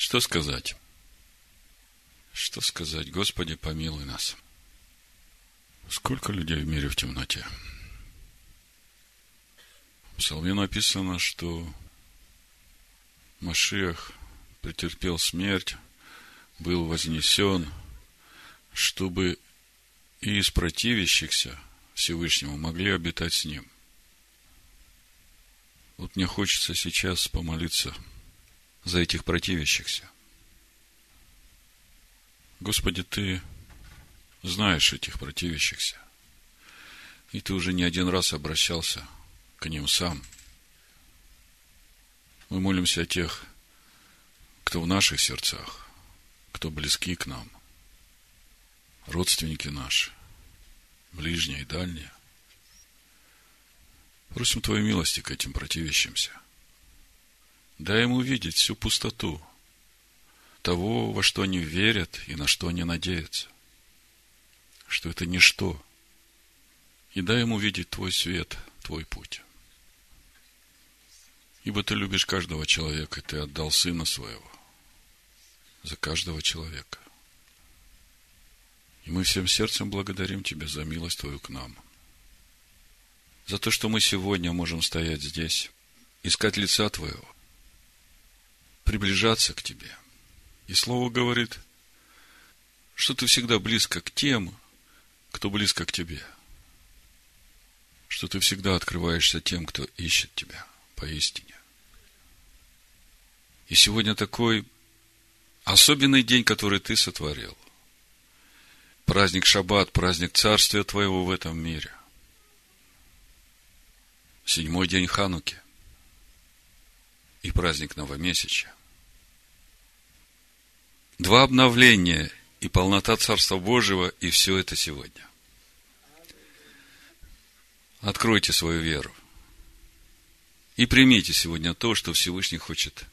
Что сказать? Что сказать? Господи, помилуй нас. Сколько людей в мире в темноте? В Псалме написано, что Машех претерпел смерть, был вознесен, чтобы и из противящихся Всевышнему могли обитать с Ним. Вот мне хочется сейчас помолиться за этих противящихся. Господи, Ты знаешь этих противящихся. И Ты уже не один раз обращался к ним сам. Мы молимся о тех, кто в наших сердцах, кто близки к нам, родственники наши, ближние и дальние. Просим Твоей милости к этим противящимся. Дай им увидеть всю пустоту того, во что они верят и на что они надеются. Что это ничто. И дай им увидеть Твой свет, Твой путь. Ибо Ты любишь каждого человека, Ты отдал Сына Своего за каждого человека. И мы всем сердцем благодарим Тебя за милость Твою к нам. За то, что мы сегодня можем стоять здесь, искать лица Твоего, приближаться к Тебе. И Слово говорит, что Ты всегда близко к тем, кто близко к Тебе. Что Ты всегда открываешься тем, кто ищет Тебя поистине. И сегодня такой особенный день, который Ты сотворил – праздник Шаббат, праздник Царствия Твоего в этом мире. Седьмой день Хануки и праздник Новомесяча. Два обновления и полнота Царства Божьего, и все это сегодня. Откройте свою веру и примите сегодня то, что Всевышний хочет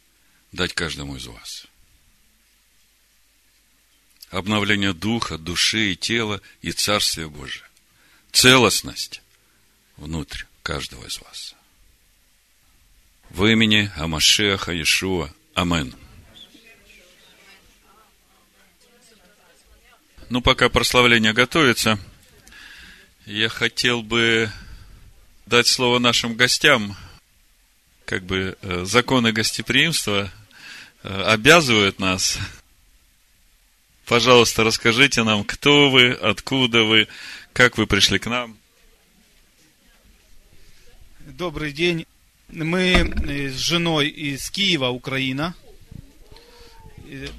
дать каждому из вас – обновление духа, души и тела и Царствие Божие. Целостность внутрь каждого из вас. В имени Амашеха Иешуа. Амен. Ну, пока прославление готовится, я хотел бы дать слово нашим гостям. Как бы э, законы гостеприимства э, обязывают нас Пожалуйста, расскажите нам, кто вы, откуда вы, как вы пришли к нам. Добрый день. Мы э, с женой из Киева, Украина.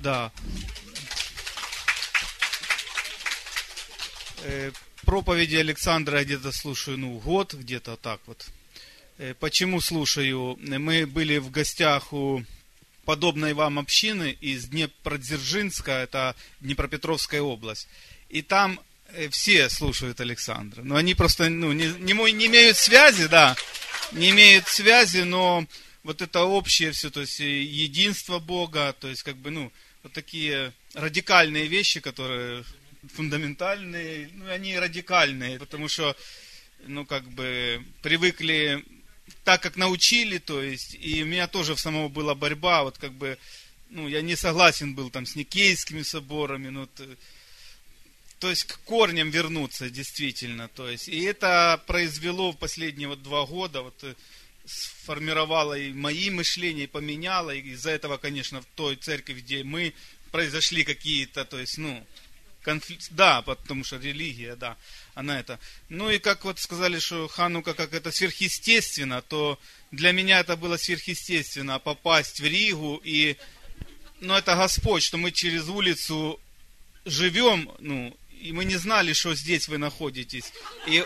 Да. Проповеди Александра где-то слушаю, ну, год, где-то так вот. Э, почему слушаю? Мы были в гостях у подобной вам общины из Днепродзержинска, это Днепропетровская область. И там э, все слушают Александра. Но они просто ну, не, не, не имеют связи, да, не имеют связи, но вот это общее все, то есть э, единство Бога, то есть как бы, ну, вот такие радикальные вещи, которые фундаментальные, ну, они радикальные, потому что, ну, как бы, привыкли так, как научили, то есть, и у меня тоже в самого была борьба, вот как бы, ну, я не согласен был там с Никейскими соборами, ну, то, то есть к корням вернуться, действительно, то есть, и это произвело в последние вот два года, вот, э, сформировало и мои мышления, и поменяло, и из-за этого, конечно, в той церкви, где мы, произошли какие-то, то есть, ну, конфликт, да, потому что религия, да, она это. Ну и как вот сказали, что Ханука как это сверхъестественно, то для меня это было сверхъестественно попасть в Ригу и, ну это Господь, что мы через улицу живем, ну, и мы не знали, что здесь вы находитесь. И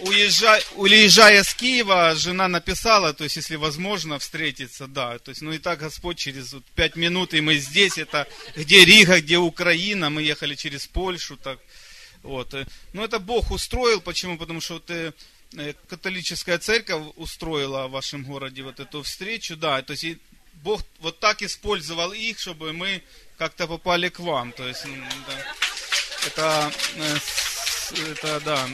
уезжая, уезжая с Киева, жена написала, то есть, если возможно, встретиться, да. То есть, ну и так Господь через вот, пять минут, и мы здесь, это где Рига, где Украина, мы ехали через Польшу, так. Вот. Ну, это Бог устроил, почему? Потому что вот, э, э, католическая церковь устроила в вашем городе вот эту встречу, да, то есть, Бог вот так использовал их, чтобы мы как-то попали к вам, то есть, ну, да. это, э, это, да,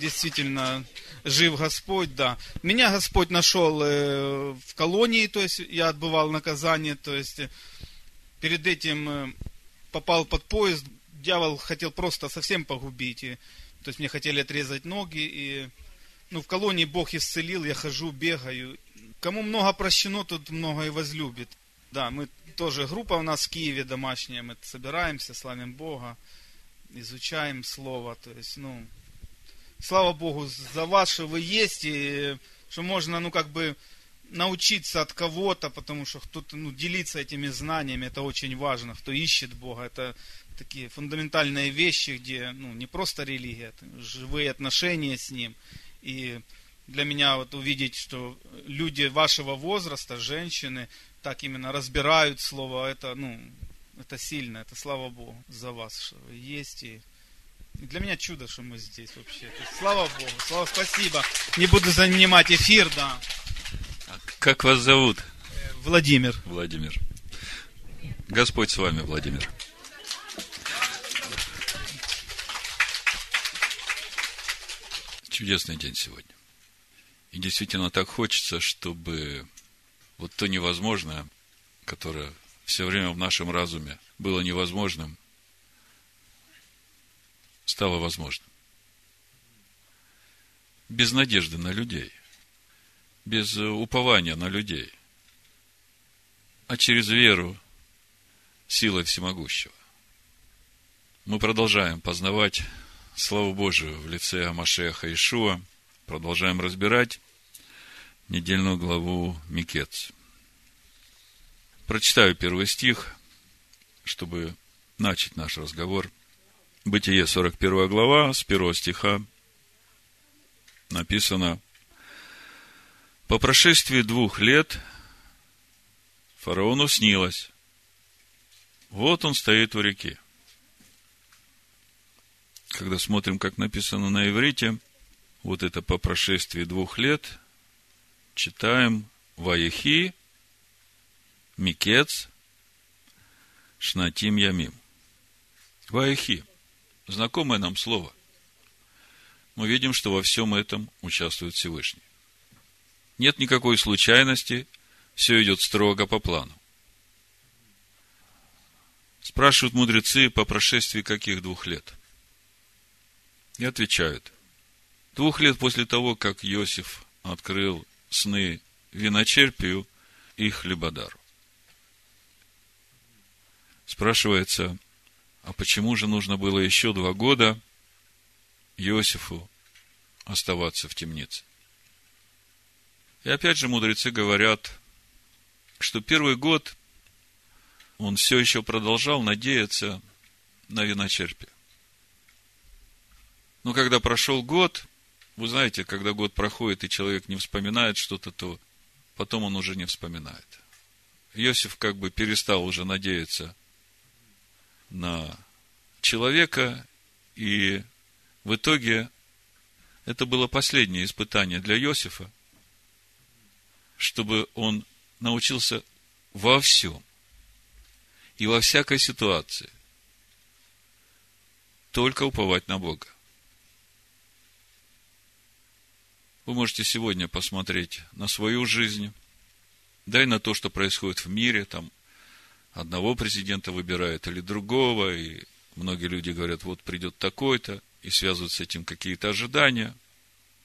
действительно жив Господь, да. Меня Господь нашел э, в колонии, то есть я отбывал наказание, то есть перед этим э, попал под поезд, дьявол хотел просто совсем погубить, и, то есть мне хотели отрезать ноги, и ну, в колонии Бог исцелил, я хожу, бегаю. Кому много прощено, тот много и возлюбит. Да, мы тоже группа у нас в Киеве домашняя, мы собираемся, славим Бога, изучаем Слово, то есть, ну, слава Богу за вас, что вы есть, и что можно, ну, как бы, научиться от кого-то, потому что кто-то, ну, делиться этими знаниями, это очень важно, кто ищет Бога, это такие фундаментальные вещи, где, ну, не просто религия, это живые отношения с Ним, и для меня вот увидеть, что люди вашего возраста, женщины, так именно разбирают слово, это, ну, это сильно, это слава Богу за вас, что вы есть. И, для меня чудо, что мы здесь вообще. есть, слава Богу, слава, спасибо. Не буду занимать эфир, да. Как вас зовут? Э, Владимир. Владимир. Господь с вами, Владимир. Чудесный день сегодня. И действительно так хочется, чтобы вот то невозможное, которое все время в нашем разуме было невозможным, стало возможным. Без надежды на людей, без упования на людей, а через веру силой всемогущего. Мы продолжаем познавать славу Божию в лице Амашеха Ишуа, продолжаем разбирать недельную главу Микец. Прочитаю первый стих, чтобы начать наш разговор. Бытие 41 глава, с первого стиха написано «По прошествии двух лет фараону снилось, вот он стоит у реки. Когда смотрим, как написано на иврите, вот это по прошествии двух лет – читаем Ваехи, Микец, Шнатим Ямим. Ваехи. Знакомое нам слово. Мы видим, что во всем этом участвует Всевышний. Нет никакой случайности, все идет строго по плану. Спрашивают мудрецы по прошествии каких двух лет. И отвечают. Двух лет после того, как Иосиф открыл сны виночерпию и хлебодару. Спрашивается, а почему же нужно было еще два года Иосифу оставаться в темнице? И опять же мудрецы говорят, что первый год он все еще продолжал надеяться на виночерпие. Но когда прошел год, вы знаете, когда год проходит, и человек не вспоминает что-то, то потом он уже не вспоминает. Иосиф как бы перестал уже надеяться на человека, и в итоге это было последнее испытание для Иосифа, чтобы он научился во всем и во всякой ситуации только уповать на Бога. Вы можете сегодня посмотреть на свою жизнь, да и на то, что происходит в мире, там одного президента выбирают или другого, и многие люди говорят, вот придет такой-то, и связывают с этим какие-то ожидания.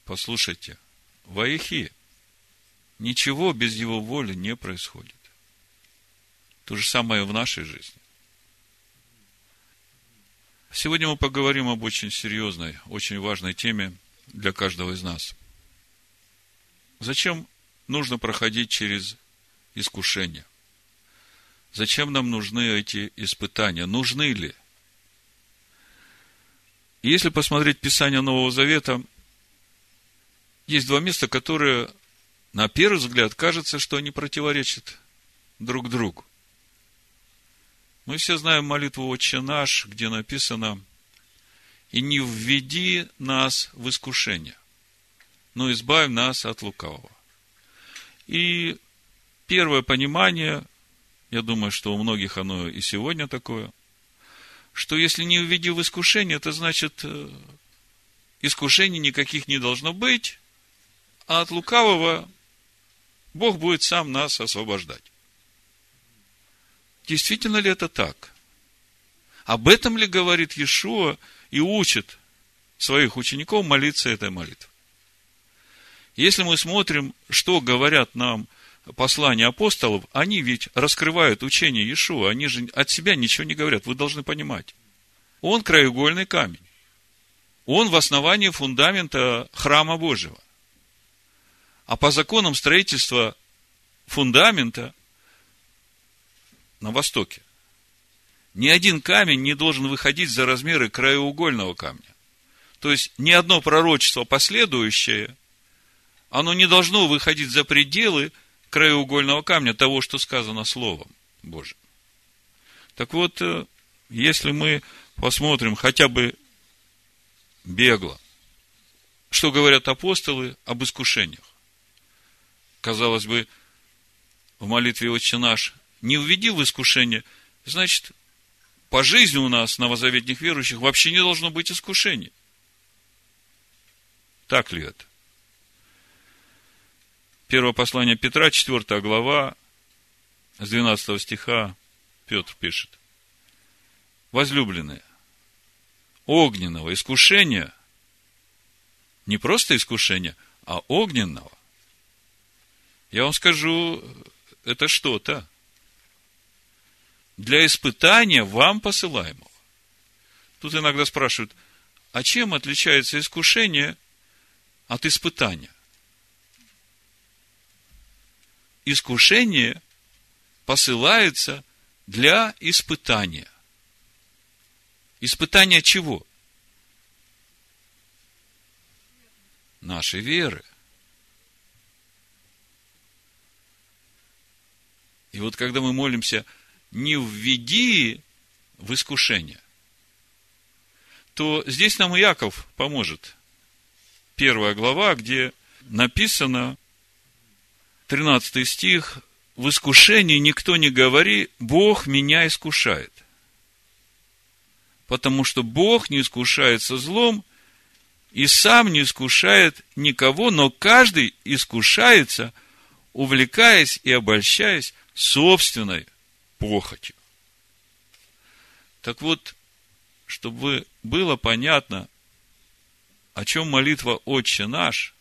Послушайте, Ваихи, ничего без его воли не происходит. То же самое в нашей жизни. Сегодня мы поговорим об очень серьезной, очень важной теме для каждого из нас – Зачем нужно проходить через искушение? Зачем нам нужны эти испытания? Нужны ли? Если посмотреть Писание Нового Завета, есть два места, которые, на первый взгляд, кажется, что они противоречат друг другу. Мы все знаем молитву «Отче наш», где написано «И не введи нас в искушение» но избавь нас от лукавого. И первое понимание, я думаю, что у многих оно и сегодня такое, что если не введи в искушение, это значит, э, искушений никаких не должно быть, а от лукавого Бог будет сам нас освобождать. Действительно ли это так? Об этом ли говорит Иешуа и учит своих учеников молиться этой молитвой? Если мы смотрим, что говорят нам послания апостолов, они ведь раскрывают учение Иешуа, они же от себя ничего не говорят, вы должны понимать. Он краеугольный камень. Он в основании фундамента храма Божьего. А по законам строительства фундамента на востоке ни один камень не должен выходить за размеры краеугольного камня. То есть, ни одно пророчество последующее, оно не должно выходить за пределы краеугольного камня, того, что сказано Словом Божьим. Так вот, э, если мы посмотрим хотя бы бегло, что говорят апостолы об искушениях. Казалось бы, в молитве «Отче наш» не введи в искушение, значит, по жизни у нас, новозаветных верующих, вообще не должно быть искушений. Так ли это? Первое послание Петра, 4 глава, с 12 стиха Петр пишет. Возлюбленные, огненного искушения, не просто искушения, а огненного, я вам скажу, это что-то для испытания вам посылаемого. Тут иногда спрашивают, а чем отличается искушение от испытания? Искушение посылается для испытания. Испытание чего? Нашей веры. И вот когда мы молимся – не введи в искушение, то здесь нам Иаков поможет. Первая глава, где написано, 13 стих, в искушении никто не говори, Бог меня искушает. Потому что Бог не искушается злом, и сам не искушает никого, но каждый искушается, увлекаясь и обольщаясь собственной похотью. Так вот, чтобы было понятно, о чем молитва «Отче наш»,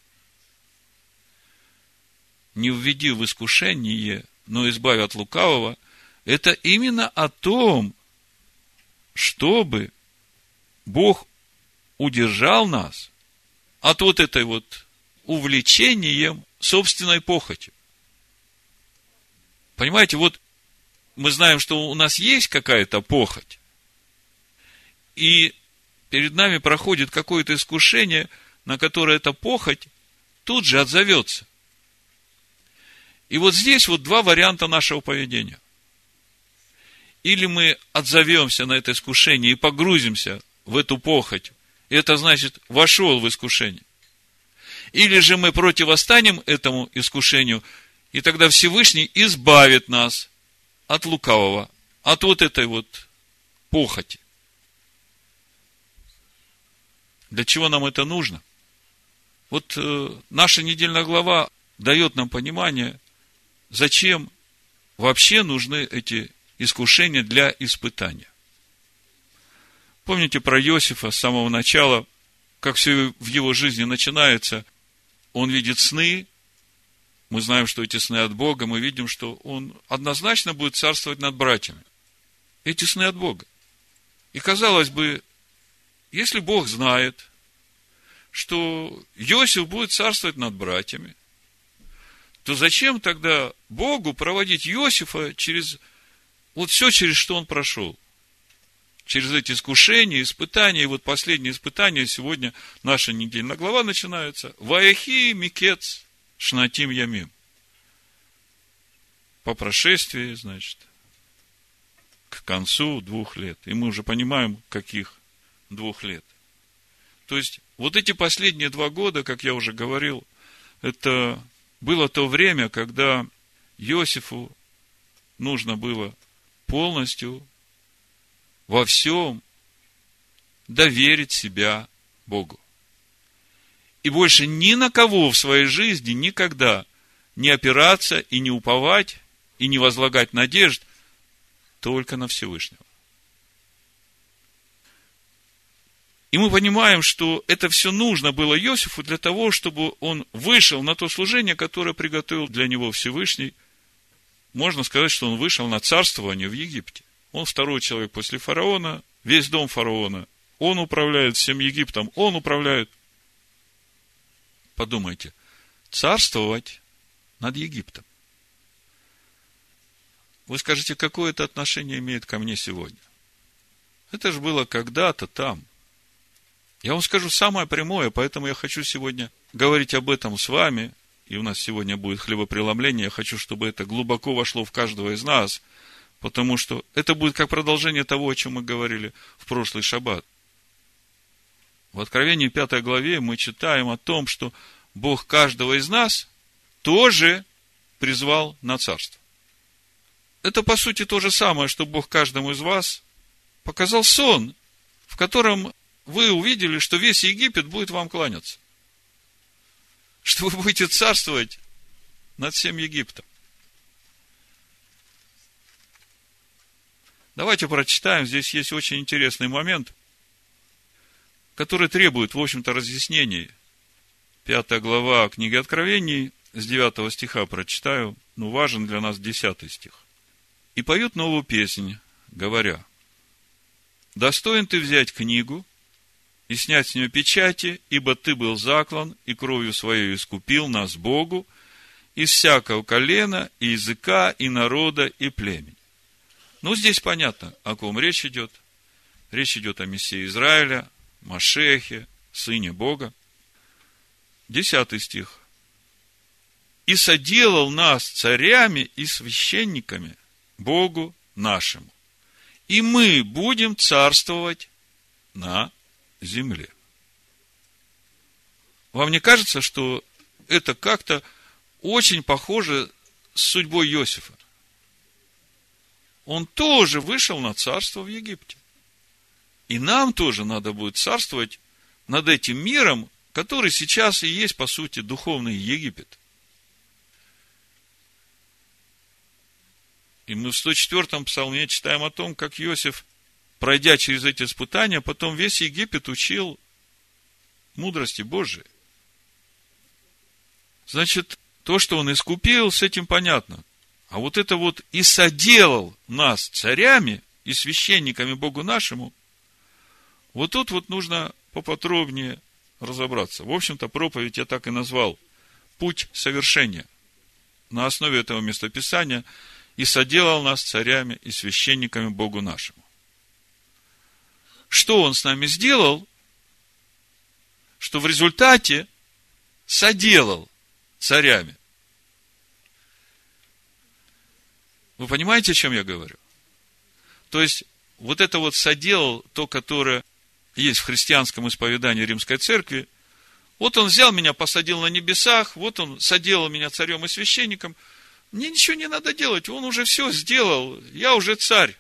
не введи в искушение, но избави от лукавого, это именно о том, чтобы Бог удержал нас от вот этой вот увлечением собственной похотью. Понимаете, вот мы знаем, что у нас есть какая-то похоть, и перед нами проходит какое-то искушение, на которое эта похоть тут же отзовется. И вот здесь вот два варианта нашего поведения. Или мы отзовемся на это искушение и погрузимся в эту похоть, и это значит вошел в искушение. Или же мы противостанем этому искушению, и тогда Всевышний избавит нас от лукавого, от вот этой вот похоти. Для чего нам это нужно? Вот э, наша недельная глава дает нам понимание, зачем вообще нужны эти искушения для испытания. Помните про Иосифа с самого начала, как все в его жизни начинается, он видит сны, мы знаем, что эти сны от Бога, мы видим, что он однозначно будет царствовать над братьями. Эти сны от Бога. И казалось бы, если Бог знает, что Иосиф будет царствовать над братьями, то зачем тогда Богу проводить Иосифа через вот все, через что он прошел? Через эти искушения, испытания. И вот последнее испытание сегодня наша недельная глава начинается. Ваяхи Микец Шнатим Ямим. По прошествии, значит, к концу двух лет. И мы уже понимаем, каких двух лет. То есть, вот эти последние два года, как я уже говорил, это было то время, когда Иосифу нужно было полностью во всем доверить себя Богу. и больше ни на кого в своей жизни никогда не опираться и не уповать, и не возлагать надежд только на Всевышнего. И мы понимаем, что это все нужно было Иосифу для того, чтобы он вышел на то служение, которое приготовил для него Всевышний. Можно сказать, что он вышел на царствование в Египте. Он второй человек после фараона, весь дом фараона. Он управляет всем Египтом, он управляет. Подумайте, царствовать над Египтом. Вы скажете, какое это отношение имеет ко мне сегодня? Это же было когда-то там – я вам скажу самое прямое, поэтому я хочу сегодня говорить об этом с вами, и у нас сегодня будет хлебопреломление. Я хочу, чтобы это глубоко вошло в каждого из нас, потому что это будет как продолжение того, о чем мы говорили в прошлый шаббат. В Откровении 5 главе мы читаем о том, что Бог каждого из нас тоже призвал на царство. Это, по сути, то же самое, что Бог каждому из вас показал сон, в котором вы увидели, что весь Египет будет вам кланяться. Что вы будете царствовать над всем Египтом. Давайте прочитаем. Здесь есть очень интересный момент, который требует, в общем-то, разъяснений. Пятая глава книги Откровений, с 9 стиха прочитаю, но важен для нас 10 стих. «И поют новую песнь, говоря, «Достоин ты взять книгу и снять с нее печати, ибо ты был заклан, и кровью своей искупил нас Богу из всякого колена, и языка, и народа, и племени. Ну, здесь понятно, о ком речь идет. Речь идет о Мессии Израиля, Машехе, Сыне Бога. Десятый стих. «И соделал нас царями и священниками Богу нашему, и мы будем царствовать на земле. Вам не кажется, что это как-то очень похоже с судьбой Иосифа? Он тоже вышел на царство в Египте. И нам тоже надо будет царствовать над этим миром, который сейчас и есть, по сути, духовный Египет. И мы в 104-м псалме читаем о том, как Иосиф пройдя через эти испытания, потом весь Египет учил мудрости Божией. Значит, то, что он искупил, с этим понятно. А вот это вот и соделал нас царями и священниками Богу нашему, вот тут вот нужно поподробнее разобраться. В общем-то, проповедь я так и назвал. Путь совершения. На основе этого местописания и соделал нас царями и священниками Богу нашему что он с нами сделал, что в результате соделал царями. Вы понимаете, о чем я говорю? То есть, вот это вот соделал, то, которое есть в христианском исповедании Римской Церкви, вот он взял меня, посадил на небесах, вот он соделал меня царем и священником. Мне ничего не надо делать, он уже все сделал, я уже царь.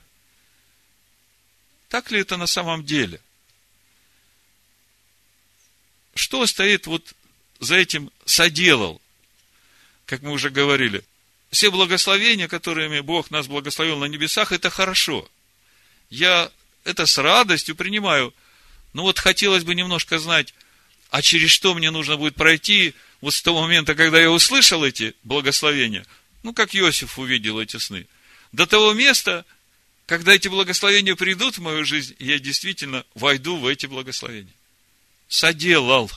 Так ли это на самом деле? Что стоит вот за этим соделал? Как мы уже говорили, все благословения, которыми Бог нас благословил на небесах, это хорошо. Я это с радостью принимаю. Но вот хотелось бы немножко знать, а через что мне нужно будет пройти вот с того момента, когда я услышал эти благословения, ну, как Иосиф увидел эти сны, до того места, когда эти благословения придут в мою жизнь, я действительно войду в эти благословения. Соделал.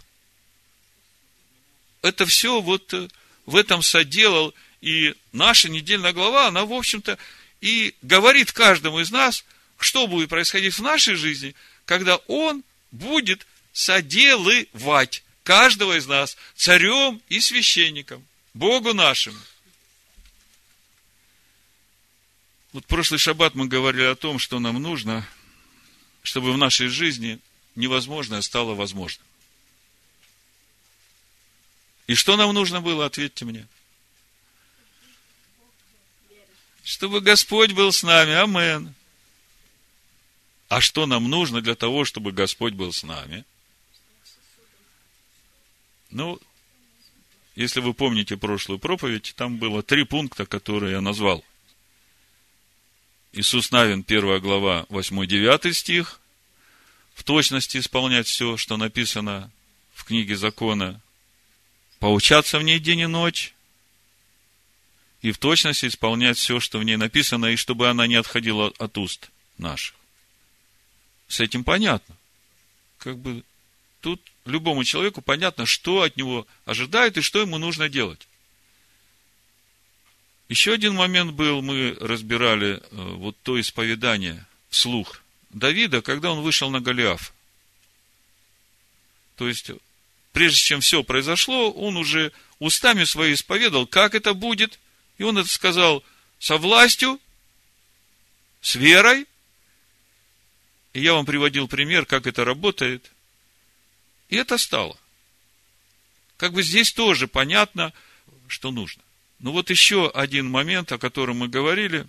Это все вот э, в этом соделал. И наша недельная глава, она, в общем-то, и говорит каждому из нас, что будет происходить в нашей жизни, когда Он будет соделывать каждого из нас царем и священником, Богу нашему. Вот прошлый шаббат мы говорили о том, что нам нужно, чтобы в нашей жизни невозможное стало возможным. И что нам нужно было, ответьте мне. Чтобы Господь был с нами. Амен. А что нам нужно для того, чтобы Господь был с нами? Ну, если вы помните прошлую проповедь, там было три пункта, которые я назвал. Иисус Навин, первая глава, 8-9 стих. В точности исполнять все, что написано в книге закона. Поучаться в ней день и ночь. И в точности исполнять все, что в ней написано, и чтобы она не отходила от уст наших. С этим понятно. Как бы тут любому человеку понятно, что от него ожидает и что ему нужно делать. Еще один момент был, мы разбирали э, вот то исповедание вслух Давида, когда он вышел на Голиаф. То есть, прежде чем все произошло, он уже устами свои исповедал, как это будет, и он это сказал со властью, с верой. И я вам приводил пример, как это работает. И это стало. Как бы здесь тоже понятно, что нужно. Ну вот еще один момент, о котором мы говорили.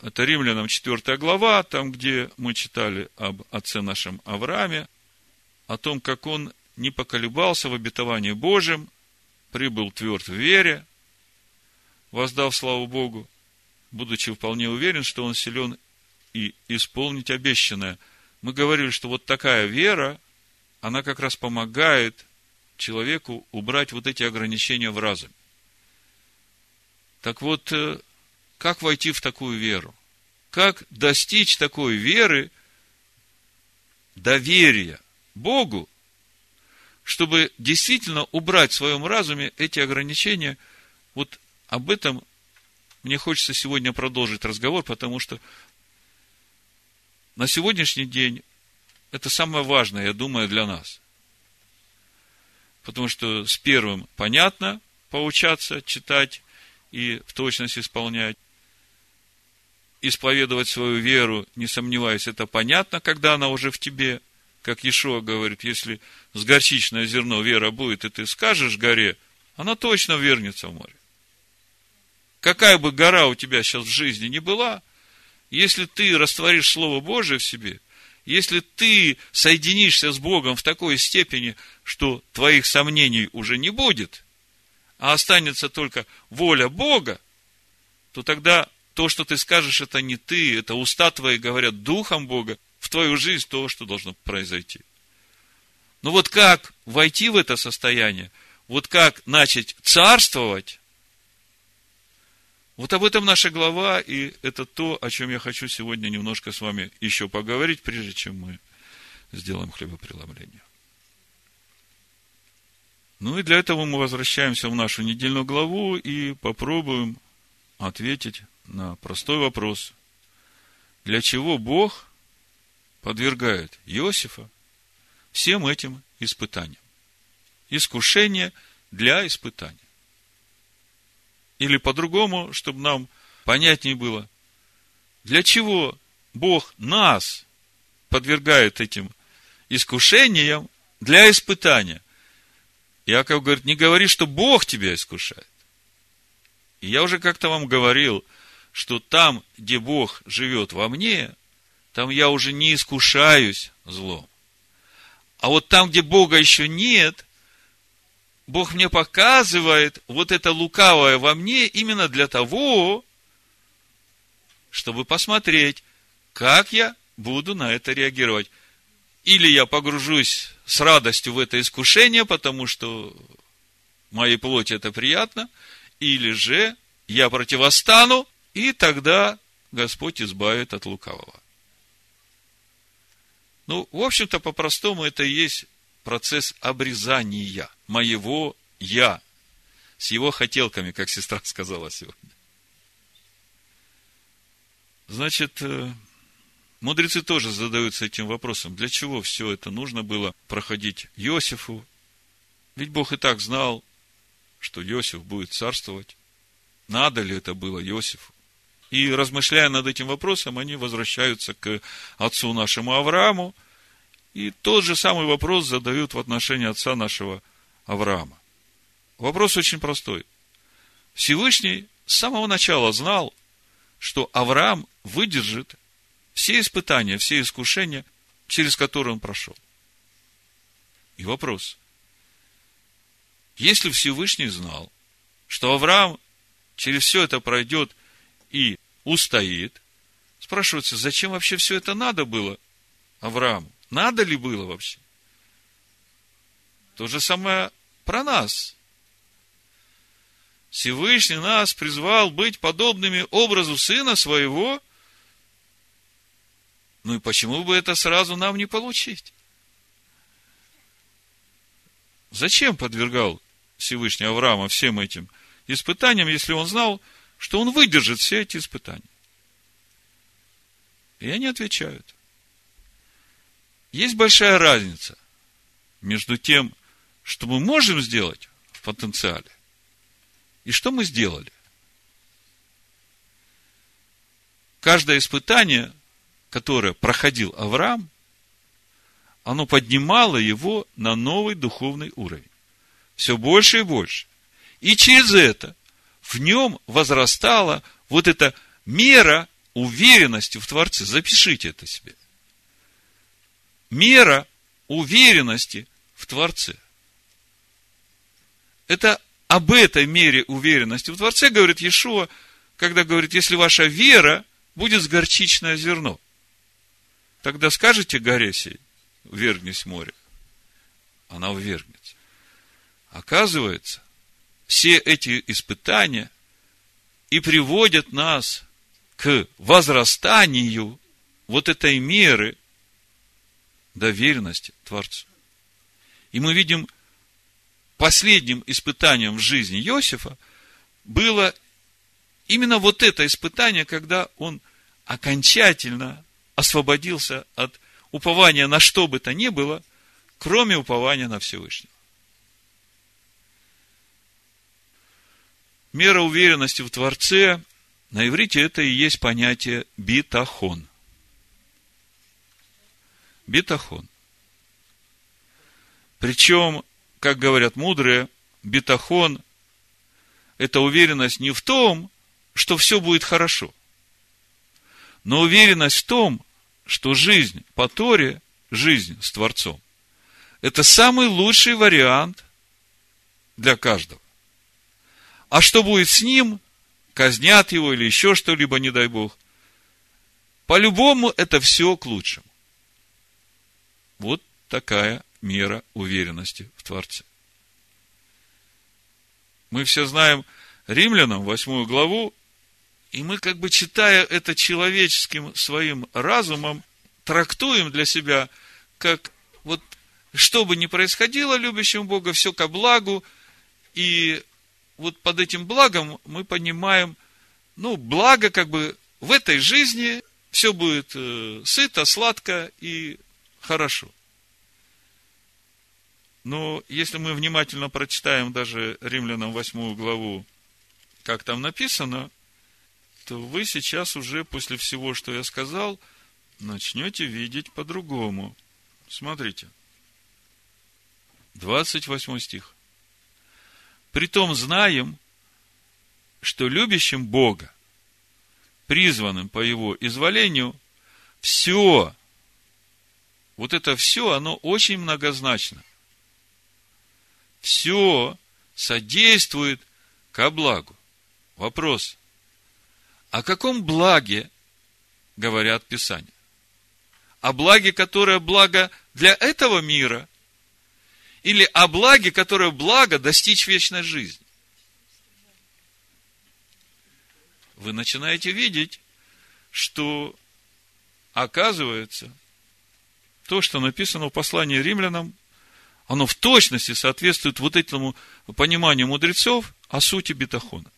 Это Римлянам 4 глава, там, где мы читали об отце нашем Аврааме, о том, как он не поколебался в обетовании Божьем, прибыл тверд в вере, воздав славу Богу, будучи вполне уверен, что он силен и исполнить обещанное. Мы говорили, что вот такая вера, она как раз помогает человеку убрать вот эти ограничения в разуме. Так вот, э, как войти в такую веру? Как достичь такой веры, доверия Богу, чтобы действительно убрать в своем разуме эти ограничения? Вот об этом мне хочется сегодня продолжить разговор, потому что на сегодняшний день это самое важное, я думаю, для нас потому что с первым понятно поучаться, читать и в точности исполнять. Исповедовать свою веру, не сомневаясь, это понятно, когда она уже в тебе. Как Ишуа говорит, если с горчичное зерно вера будет, и ты скажешь горе, она точно вернется в море. Какая бы гора у тебя сейчас в жизни не была, если ты растворишь Слово Божие в себе – если ты соединишься с Богом в такой степени, что твоих сомнений уже не будет, а останется только воля Бога, то тогда то, что ты скажешь, это не ты, это уста твои говорят Духом Бога в твою жизнь то, что должно произойти. Но вот как войти в это состояние, вот как начать царствовать, вот об этом наша глава, и это то, о чем я хочу сегодня немножко с вами еще поговорить, прежде чем мы сделаем хлебопреломление. Ну и для этого мы возвращаемся в нашу недельную главу и попробуем ответить на простой вопрос. Для чего Бог подвергает Иосифа всем этим испытаниям? Искушение для испытания. Или по-другому, чтобы нам понятнее было, для чего Бог нас подвергает этим искушениям для испытания. Яков говорит, не говори, что Бог тебя искушает. И я уже как-то вам говорил, что там, где Бог живет во мне, там я уже не искушаюсь злом. А вот там, где Бога еще нет, Бог мне показывает вот это лукавое во мне именно для того, чтобы посмотреть, как я буду на это реагировать. Или я погружусь с радостью в это искушение, потому что моей плоти это приятно, или же я противостану, и тогда Господь избавит от лукавого. Ну, в общем-то, по-простому это и есть процесс обрезания моего «я» с его хотелками, как сестра сказала сегодня. Значит, э, мудрецы тоже задаются этим вопросом, для чего все это нужно было проходить Иосифу? Ведь Бог и так знал, что Иосиф будет царствовать. Надо ли это было Иосифу? И размышляя над этим вопросом, они возвращаются к отцу нашему Аврааму, и тот же самый вопрос задают в отношении отца нашего Авраама. Вопрос очень простой. Всевышний с самого начала знал, что Авраам выдержит все испытания, все искушения, через которые он прошел. И вопрос, Если Всевышний знал, что Авраам через все это пройдет и устоит, спрашивается, зачем вообще все это надо было Аврааму? Надо ли было вообще? То же самое про нас. Всевышний нас призвал быть подобными образу Сына Своего. Ну и почему бы это сразу нам не получить? Зачем подвергал Всевышний Авраама всем этим испытаниям, если он знал, что он выдержит все эти испытания? И они отвечают. Есть большая разница между тем, что мы можем сделать в потенциале, и что мы сделали. Каждое испытание, которое проходил Авраам, оно поднимало его на новый духовный уровень. Все больше и больше. И через это в нем возрастала вот эта мера уверенности в Творце. Запишите это себе. Мера уверенности в Творце. Это об этой мере уверенности в Творце говорит Иешуа, когда говорит, если ваша вера будет с горчичное зерно, тогда скажете горе сей, ввергнись в море. Она ввергнется. Оказывается, все эти испытания и приводят нас к возрастанию вот этой меры доверенности Творцу. И мы видим, последним испытанием в жизни Иосифа было именно вот это испытание, когда он окончательно освободился от упования на что бы то ни было, кроме упования на Всевышнего. Мера уверенности в Творце на иврите это и есть понятие битахон. Битахон. Причем, как говорят мудрые, битахон – это уверенность не в том, что все будет хорошо, но уверенность в том, что жизнь по Торе, жизнь с Творцом, это самый лучший вариант для каждого. А что будет с ним, казнят его или еще что-либо, не дай Бог, по-любому это все к лучшему. Вот такая мера уверенности в Творце. Мы все знаем римлянам, восьмую главу, и мы, как бы читая это человеческим своим разумом, трактуем для себя, как вот что бы ни происходило любящим Бога, все ко благу, и вот под этим благом мы понимаем, ну, благо как бы в этой жизни все будет э, сыто, сладко и хорошо. Но если мы внимательно прочитаем даже Римлянам 8 главу, как там написано, то вы сейчас уже после всего, что я сказал, начнете видеть по-другому. Смотрите. 28 стих. Притом знаем, что любящим Бога, призванным по Его изволению, все, вот это все, оно очень многозначно. Все содействует ко благу. Вопрос. О каком благе говорят Писания? О благе, которое благо для этого мира? Или о благе, которое благо достичь вечной жизни? Вы начинаете видеть, что оказывается, то, что написано в послании римлянам, оно в точности соответствует вот этому пониманию мудрецов о сути бетахона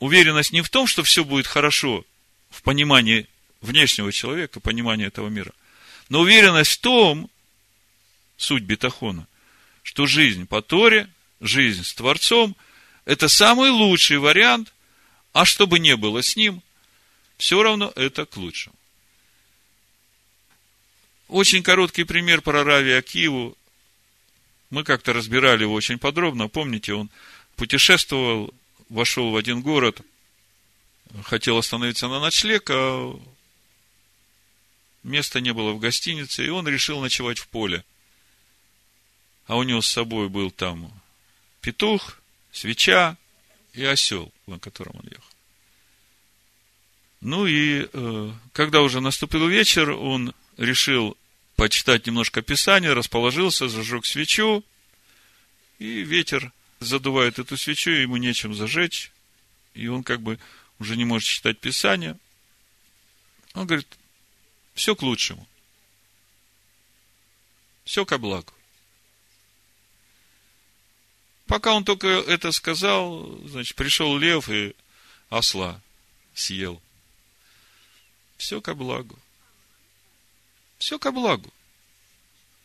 уверенность не в том, что все будет хорошо в понимании внешнего человека, понимании этого мира, но уверенность в том, суть бетахона, что жизнь по Торе, жизнь с Творцом – это самый лучший вариант, а что бы ни было с ним, все равно это к лучшему. Очень короткий пример про Рави Акиву. Мы как-то разбирали его очень подробно. Помните, он путешествовал вошел в один город, хотел остановиться на ночлег, а места не было в гостинице, и он решил ночевать в поле. а у него с собой был там петух, свеча и осел, на котором он ехал. Ну и э, когда уже наступил вечер, он решил почитать немножко Писания, расположился, зажег свечу, и ветер задувает эту свечу, ему нечем зажечь, и он как бы уже не может читать Писание. Он говорит, все к лучшему. Все ко благу. Пока он только это сказал, значит, пришел лев и осла съел. Все ко благу. Все ко благу.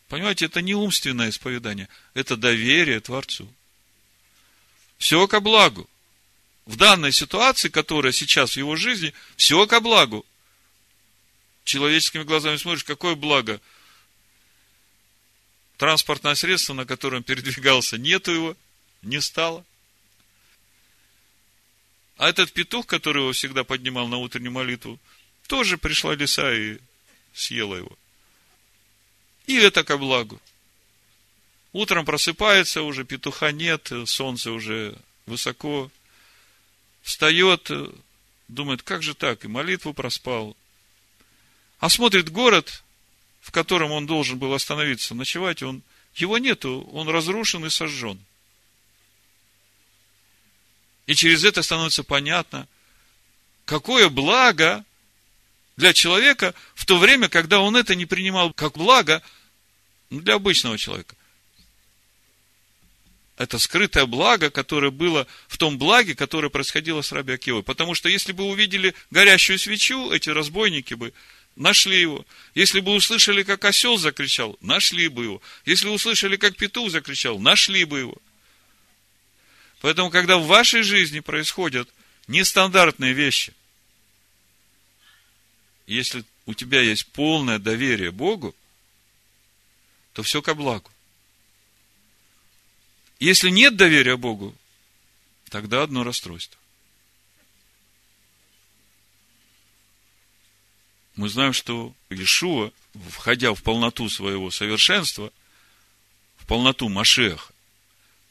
Понимаете, это не умственное исповедание, это доверие Творцу. Все ко благу. В данной ситуации, которая сейчас в его жизни, все ко благу. Человеческими глазами смотришь, какое благо. Транспортное средство, на котором передвигался, нету его, не стало. А этот петух, который его всегда поднимал на утреннюю молитву, тоже пришла лиса и съела его. И это ко благу. Утром просыпается, уже петуха нет, солнце уже высоко. Встает, думает, как же так, и молитву проспал. А смотрит город, в котором он должен был остановиться, ночевать, он, его нету, он разрушен и сожжен. И через это становится понятно, какое благо для человека в то время, когда он это не принимал как благо ну, для обычного человека. Это скрытое благо, которое было в том благе, которое происходило с Раби Акивой. Потому что если бы увидели горящую свечу, эти разбойники бы нашли его. Если бы услышали, как осел закричал, нашли бы его. Если услышали, как петух закричал, нашли бы его. Поэтому, когда в вашей жизни происходят нестандартные вещи – если у тебя есть полное доверие Богу, то все ко благу. Если нет доверия Богу, тогда одно расстройство. Мы знаем, что Иешуа, входя в полноту своего совершенства, в полноту Машеха,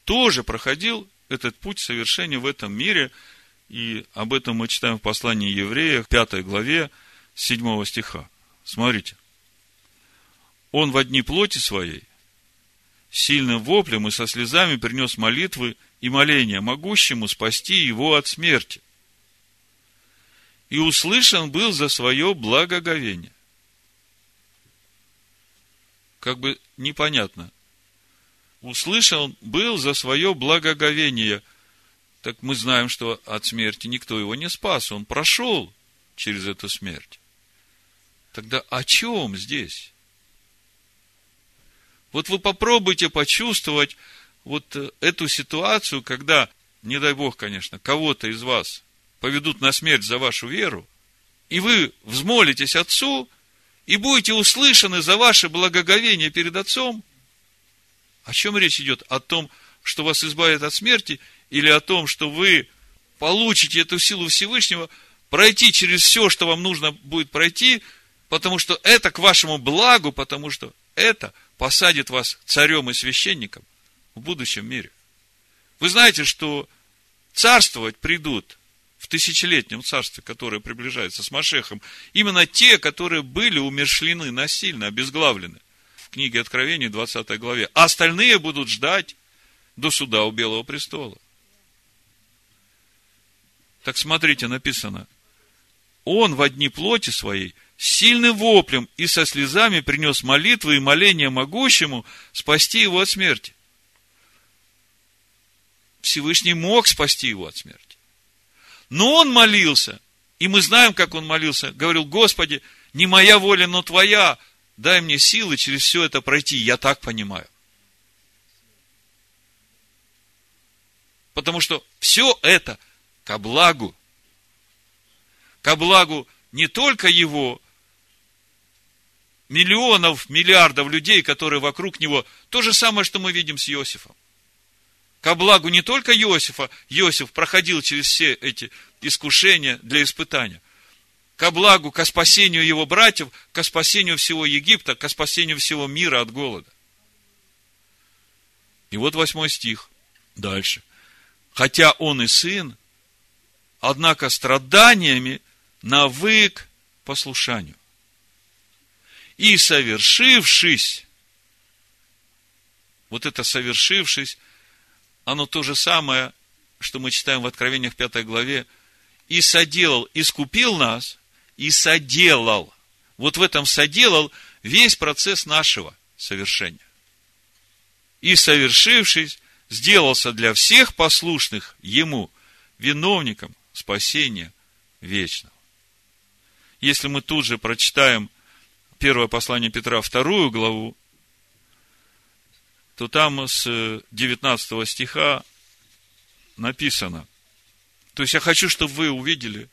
тоже проходил этот путь совершения в этом мире, и об этом мы читаем в послании евреях, 5 главе, 7 стиха. Смотрите. Он в одни плоти своей сильным воплем и со слезами принес молитвы и моления могущему спасти его от смерти. И услышан был за свое благоговение. Как бы непонятно. Услышан был за свое благоговение. Так мы знаем, что от смерти никто его не спас. Он прошел через эту смерть. Тогда о чем здесь? Вот вы попробуйте почувствовать вот э, эту ситуацию, когда, не дай Бог, конечно, кого-то из вас поведут на смерть за вашу веру, и вы взмолитесь Отцу, и будете услышаны за ваше благоговение перед Отцом. О чем речь идет? О том, что вас избавит от смерти, или о том, что вы получите эту силу Всевышнего, пройти через все, что вам нужно будет пройти, потому что это к вашему благу, потому что это посадит вас царем и священником в будущем мире. Вы знаете, что царствовать придут в тысячелетнем царстве, которое приближается с Машехом, именно те, которые были умершлены насильно, обезглавлены в книге Откровений, 20 главе. А остальные будут ждать до суда у Белого престола. Так смотрите, написано, он в одни плоти своей сильным воплем и со слезами принес молитвы и моления могущему спасти его от смерти. Всевышний мог спасти его от смерти. Но он молился, и мы знаем, как он молился. Говорил, Господи, не моя воля, но твоя. Дай мне силы через все это пройти. Я так понимаю. Потому что все это ко благу. Ко благу не только его, миллионов, миллиардов людей, которые вокруг него, то же самое, что мы видим с Иосифом. Ко благу не только Иосифа, Иосиф проходил через все эти искушения для испытания. Ко благу, ко спасению его братьев, ко спасению всего Египта, ко спасению всего мира от голода. И вот восьмой стих. Дальше. Хотя он и сын, однако страданиями навык послушанию. И совершившись, вот это совершившись, оно то же самое, что мы читаем в Откровениях 5 главе, и соделал, искупил нас, и соделал. Вот в этом соделал весь процесс нашего совершения. И совершившись, сделался для всех послушных Ему виновником спасения вечного. Если мы тут же прочитаем первое послание Петра, вторую главу, то там с 19 стиха написано. То есть я хочу, чтобы вы увидели,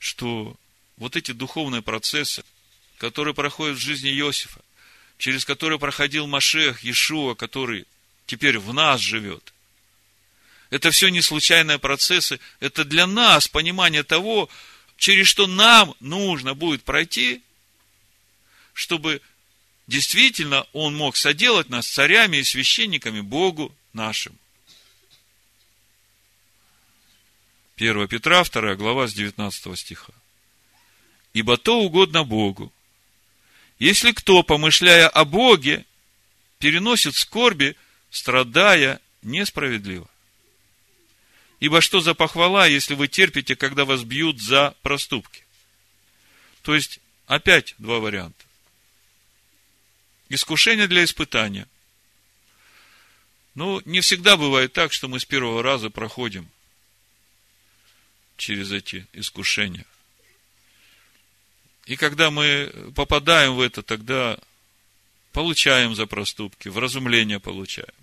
что вот эти духовные процессы, которые проходят в жизни Иосифа, через которые проходил Машех, Иешуа, который теперь в нас живет, это все не случайные процессы, это для нас понимание того, через что нам нужно будет пройти, чтобы действительно Он мог соделать нас царями и священниками Богу нашим. 1 Петра, 2 глава, с 19 стиха. «Ибо то угодно Богу, если кто, помышляя о Боге, переносит скорби, страдая несправедливо. Ибо что за похвала, если вы терпите, когда вас бьют за проступки? То есть, опять два варианта. Искушение для испытания. Ну, не всегда бывает так, что мы с первого раза проходим через эти искушения. И когда мы попадаем в это, тогда получаем за проступки, вразумление получаем.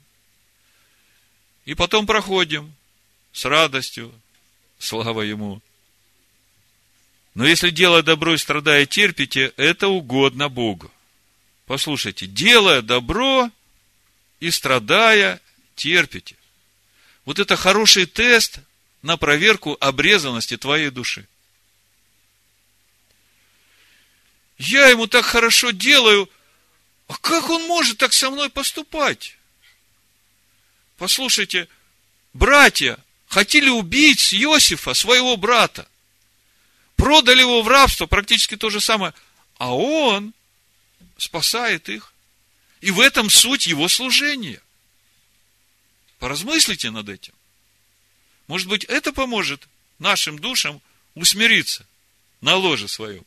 И потом проходим с радостью, слава Ему. Но если делая добро и страдая терпите, это угодно Богу. Послушайте, делая добро и страдая терпите. Вот это хороший тест на проверку обрезанности твоей души. Я ему так хорошо делаю, а как он может так со мной поступать? Послушайте, братья хотели убить Иосифа, своего брата. Продали его в рабство, практически то же самое. А он спасает их. И в этом суть его служения. Поразмыслите над этим. Может быть, это поможет нашим душам усмириться на ложе своем.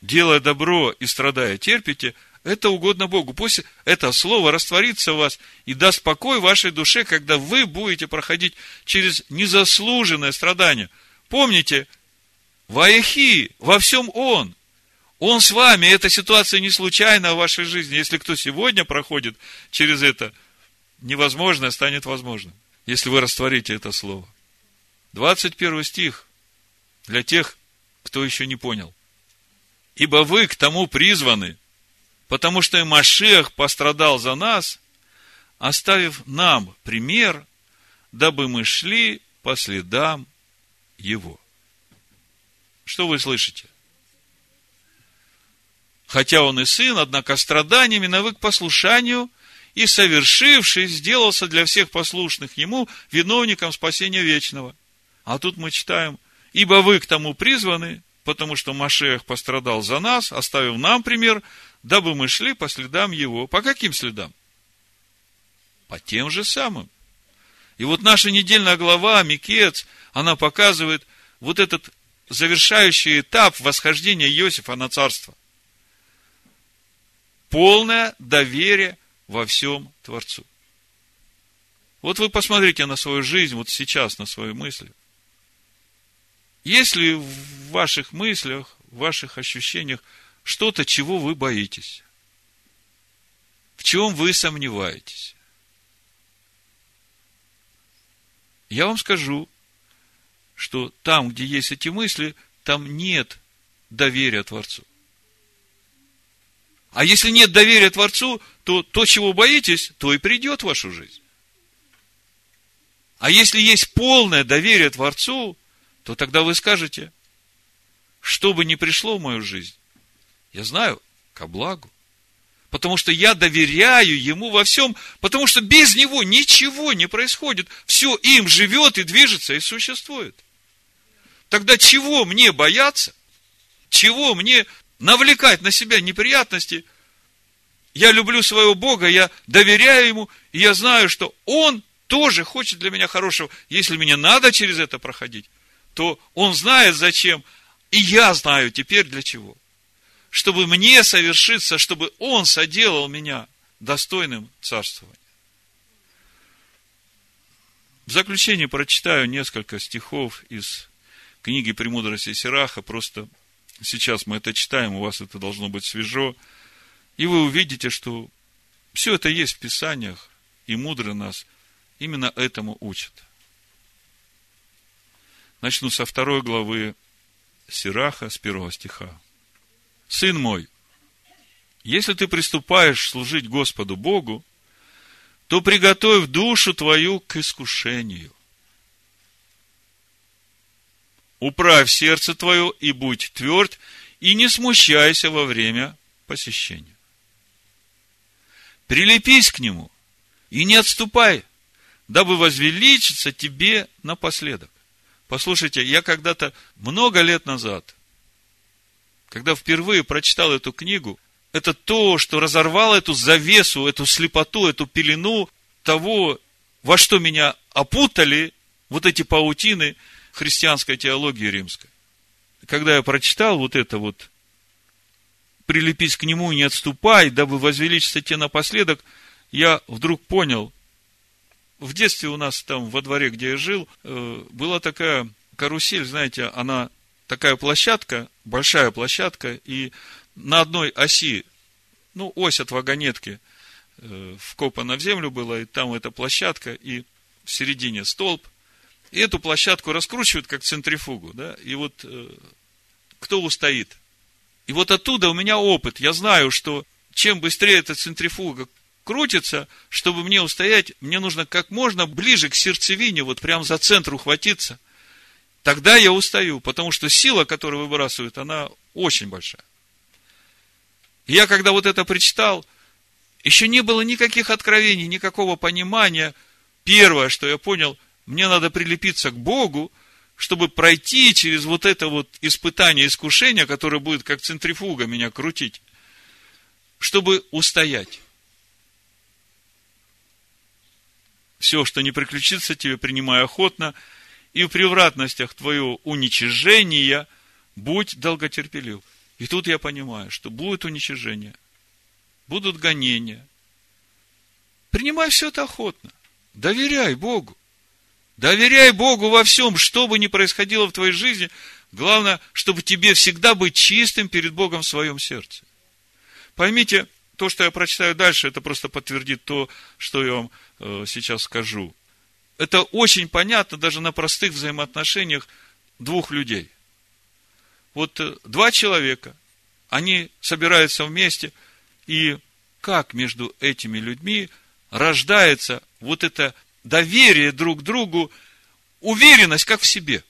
Делая добро и страдая терпите, это угодно Богу. Пусть это слово растворится в вас и даст покой вашей душе, когда вы будете проходить через незаслуженное страдание. Помните, Ваехи, во всем Он. Он с вами, эта ситуация не случайна в вашей жизни. Если кто сегодня проходит через это, невозможное станет возможным если вы растворите это слово. 21 стих для тех, кто еще не понял. Ибо вы к тому призваны, потому что и Машех пострадал за нас, оставив нам пример, дабы мы шли по следам его. Что вы слышите? Хотя он и сын, однако страданиями навык послушанию и, совершивший, сделался для всех послушных ему виновником спасения вечного. А тут мы читаем, ибо вы к тому призваны, потому что Машех пострадал за нас, оставив нам пример, дабы мы шли по следам его. По каким следам? По тем же самым. И вот наша недельная глава, Микец, она показывает вот этот завершающий этап восхождения Иосифа на царство. Полное доверие во всем Творцу. Вот вы посмотрите на свою жизнь, вот сейчас на свои мысли. Есть ли в ваших мыслях, в ваших ощущениях что-то, чего вы боитесь? В чем вы сомневаетесь? Я вам скажу, что там, где есть эти мысли, там нет доверия Творцу. А если нет доверия Творцу, то то, чего боитесь, то и придет в вашу жизнь. А если есть полное доверие Творцу, то тогда вы скажете, что бы ни пришло в мою жизнь, я знаю, ко благу. Потому что я доверяю ему во всем, потому что без него ничего не происходит. Все им живет и движется и существует. Тогда чего мне бояться? Чего мне навлекать на себя неприятности? Я люблю своего Бога, я доверяю Ему, и я знаю, что Он тоже хочет для меня хорошего. Если мне надо через это проходить, то Он знает зачем, и я знаю теперь для чего чтобы мне совершиться, чтобы Он соделал меня достойным царствования. В заключение прочитаю несколько стихов из книги «Премудрости Сираха». Просто сейчас мы это читаем, у вас это должно быть свежо. И вы увидите, что все это есть в Писаниях, и мудрый нас именно этому учат. Начну со второй главы Сираха, с первого стиха. Сын мой, если ты приступаешь служить Господу Богу, то приготовь душу твою к искушению. Управь сердце твое и будь тверд, и не смущайся во время посещения. Прилепись к нему и не отступай, дабы возвеличиться тебе напоследок. Послушайте, я когда-то много лет назад когда впервые прочитал эту книгу, это то, что разорвало эту завесу, эту слепоту, эту пелену того, во что меня опутали вот эти паутины христианской теологии римской. Когда я прочитал вот это вот, прилепись к нему, не отступай, дабы возвеличиться тебе напоследок, я вдруг понял, в детстве у нас там во дворе, где я жил, э, была такая карусель, знаете, она такая площадка, большая площадка, и на одной оси, ну, ось от вагонетки э, вкопана в землю была, и там эта площадка, и в середине столб. И эту площадку раскручивают как центрифугу, да, и вот э, кто устоит. И вот оттуда у меня опыт. Я знаю, что чем быстрее эта центрифуга крутится, чтобы мне устоять, мне нужно как можно ближе к сердцевине, вот прям за центр ухватиться – тогда я устаю, потому что сила, которую выбрасывают, она очень большая. я, когда вот это прочитал, еще не было никаких откровений, никакого понимания. Первое, что я понял, мне надо прилепиться к Богу, чтобы пройти через вот это вот испытание, искушение, которое будет как центрифуга меня крутить, чтобы устоять. Все, что не приключится тебе, принимай охотно – и в превратностях твоего уничижения будь долготерпелив. И тут я понимаю, что будет уничижение, будут гонения. Принимай все это охотно. Доверяй Богу. Доверяй Богу во всем, что бы ни происходило в твоей жизни. Главное, чтобы тебе всегда быть чистым перед Богом в своем сердце. Поймите, то, что я прочитаю дальше, это просто подтвердит то, что я вам э, сейчас скажу. Это очень понятно даже на простых взаимоотношениях двух людей. Вот э, два человека, они собираются вместе, и как между этими людьми рождается вот это доверие друг другу, уверенность как в себе.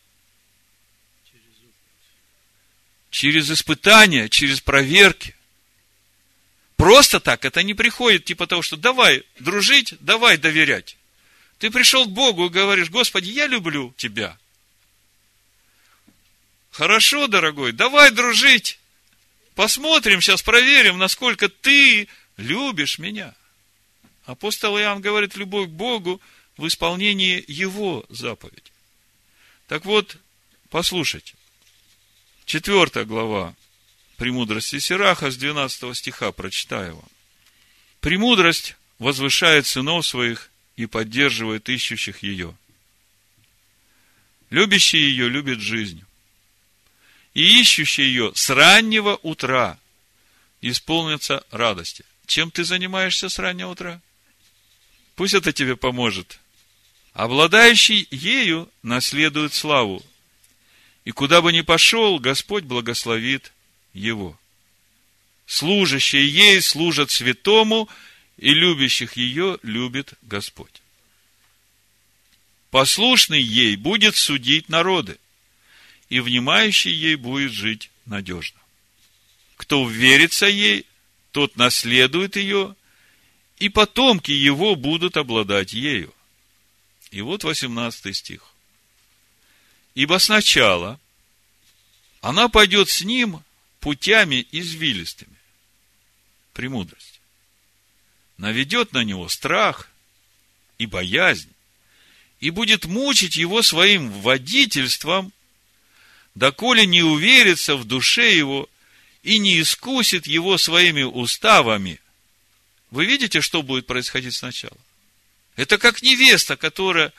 Через испытания, через проверки. Просто так это не приходит, типа того, что давай дружить, давай доверять. Ты пришел к Богу и говоришь, Господи, я люблю Тебя. Хорошо, дорогой, давай дружить. Посмотрим, сейчас проверим, насколько ты любишь меня. Апостол Иоанн говорит, любовь к Богу в исполнении Его заповеди. Так вот, послушайте. Четвертая глава «Премудрости Сираха» с 12 стиха прочитаю вам. «Премудрость возвышает сынов своих и поддерживает ищущих ее. Любящий ее любит жизнь. И ищущий ее с раннего утра исполнится радости. Чем ты занимаешься с раннего утра? Пусть это тебе поможет. Обладающий ею наследует славу. И куда бы ни пошел, Господь благословит его. Служащие ей служат святому, и любящих ее любит Господь. Послушный ей будет судить народы, и внимающий ей будет жить надежно. Кто верится ей, тот наследует ее, и потомки его будут обладать ею. И вот 18 стих. Ибо сначала она пойдет с ним путями извилистыми, премудрость. Наведет на него страх и боязнь, и будет мучить его своим водительством, доколе не уверится в душе его и не искусит его своими уставами. Вы видите, что будет происходить сначала? Это как невеста, которая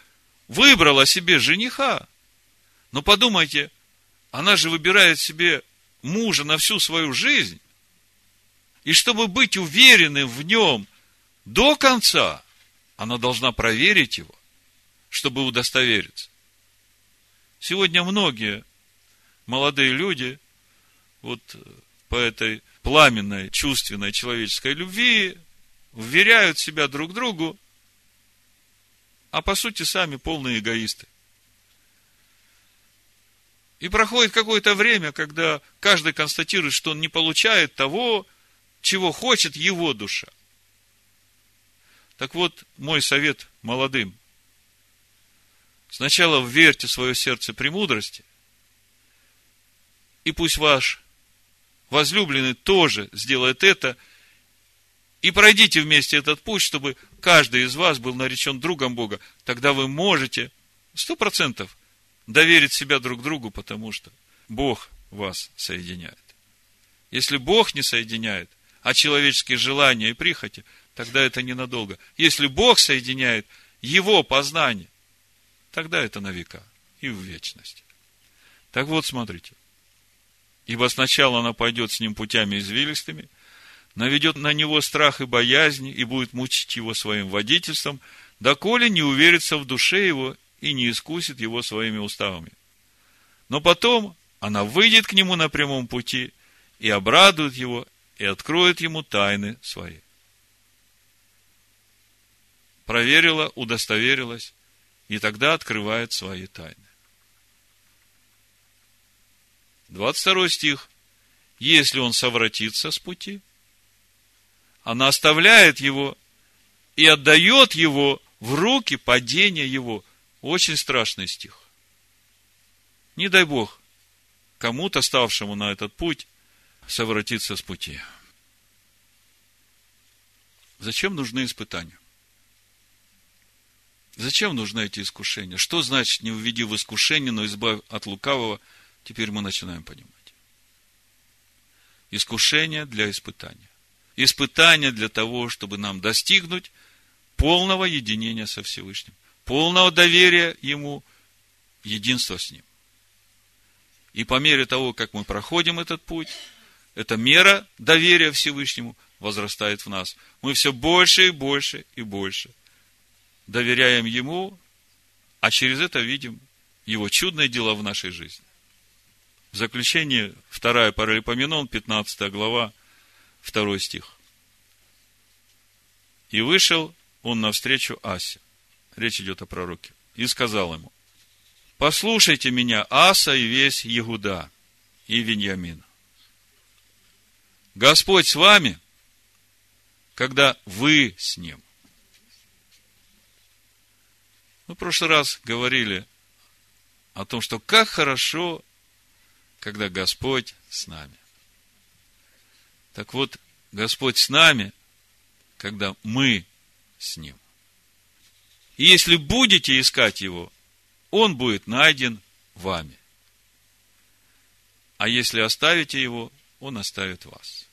выбрала себе жениха. Но подумайте, она же выбирает себе мужа на всю свою жизнь. И чтобы быть уверенным в нем до конца, она должна проверить его, чтобы удостовериться. Сегодня многие молодые люди вот по этой пламенной, чувственной человеческой любви вверяют себя друг другу, а по сути сами полные эгоисты. И проходит какое-то время, когда каждый констатирует, что он не получает того, чего хочет его душа. Так вот, мой совет молодым. Сначала вверьте свое сердце премудрости, и пусть ваш возлюбленный тоже сделает это, и пройдите вместе этот путь, чтобы каждый из вас был наречен другом Бога. Тогда вы можете сто процентов доверить себя друг другу, потому что Бог вас соединяет. Если Бог не соединяет, а человеческие желания и прихоти, тогда это ненадолго. Если Бог соединяет Его познание, тогда это на века и в вечности. Так вот, смотрите. Ибо сначала она пойдет с ним путями извилистыми, наведет на него страх и боязнь, и будет мучить его своим водительством, доколе не уверится в душе его и не искусит его своими уставами. Но потом она выйдет к нему на прямом пути и обрадует его, и откроет ему тайны свои. Проверила, удостоверилась, и тогда открывает свои тайны. 22 стих. Если он совратится с пути, она оставляет его и отдает его в руки падения его. Очень страшный стих. Не дай Бог кому-то, ставшему на этот путь, совратиться с пути. Зачем нужны испытания? Зачем нужны эти искушения? Что значит не введи в искушение, но избавь от лукавого? Теперь мы начинаем понимать. Искушение для испытания. Испытание для того, чтобы нам достигнуть полного единения со Всевышним полного доверия Ему, единства с Ним. И по мере того, как мы проходим этот путь, эта мера доверия Всевышнему возрастает в нас. Мы все больше и больше и больше доверяем Ему, а через это видим Его чудные дела в нашей жизни. В заключение, вторая Паралипоменон, 15 глава, 2 стих. И вышел он навстречу Асе речь идет о пророке, и сказал ему, послушайте меня, Аса и весь Егуда и Виньямин. Господь с вами, когда вы с ним. Мы в прошлый раз говорили о том, что как хорошо, когда Господь с нами. Так вот, Господь с нами, когда мы с Ним. И если будете искать его, он будет найден вами. А если оставите его, он оставит вас.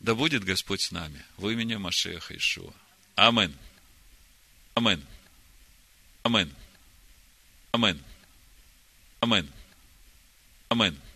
Да будет Господь с нами в имени Машеха Ишуа. Амен. Амен. Амен. Амен. Амен. Amen.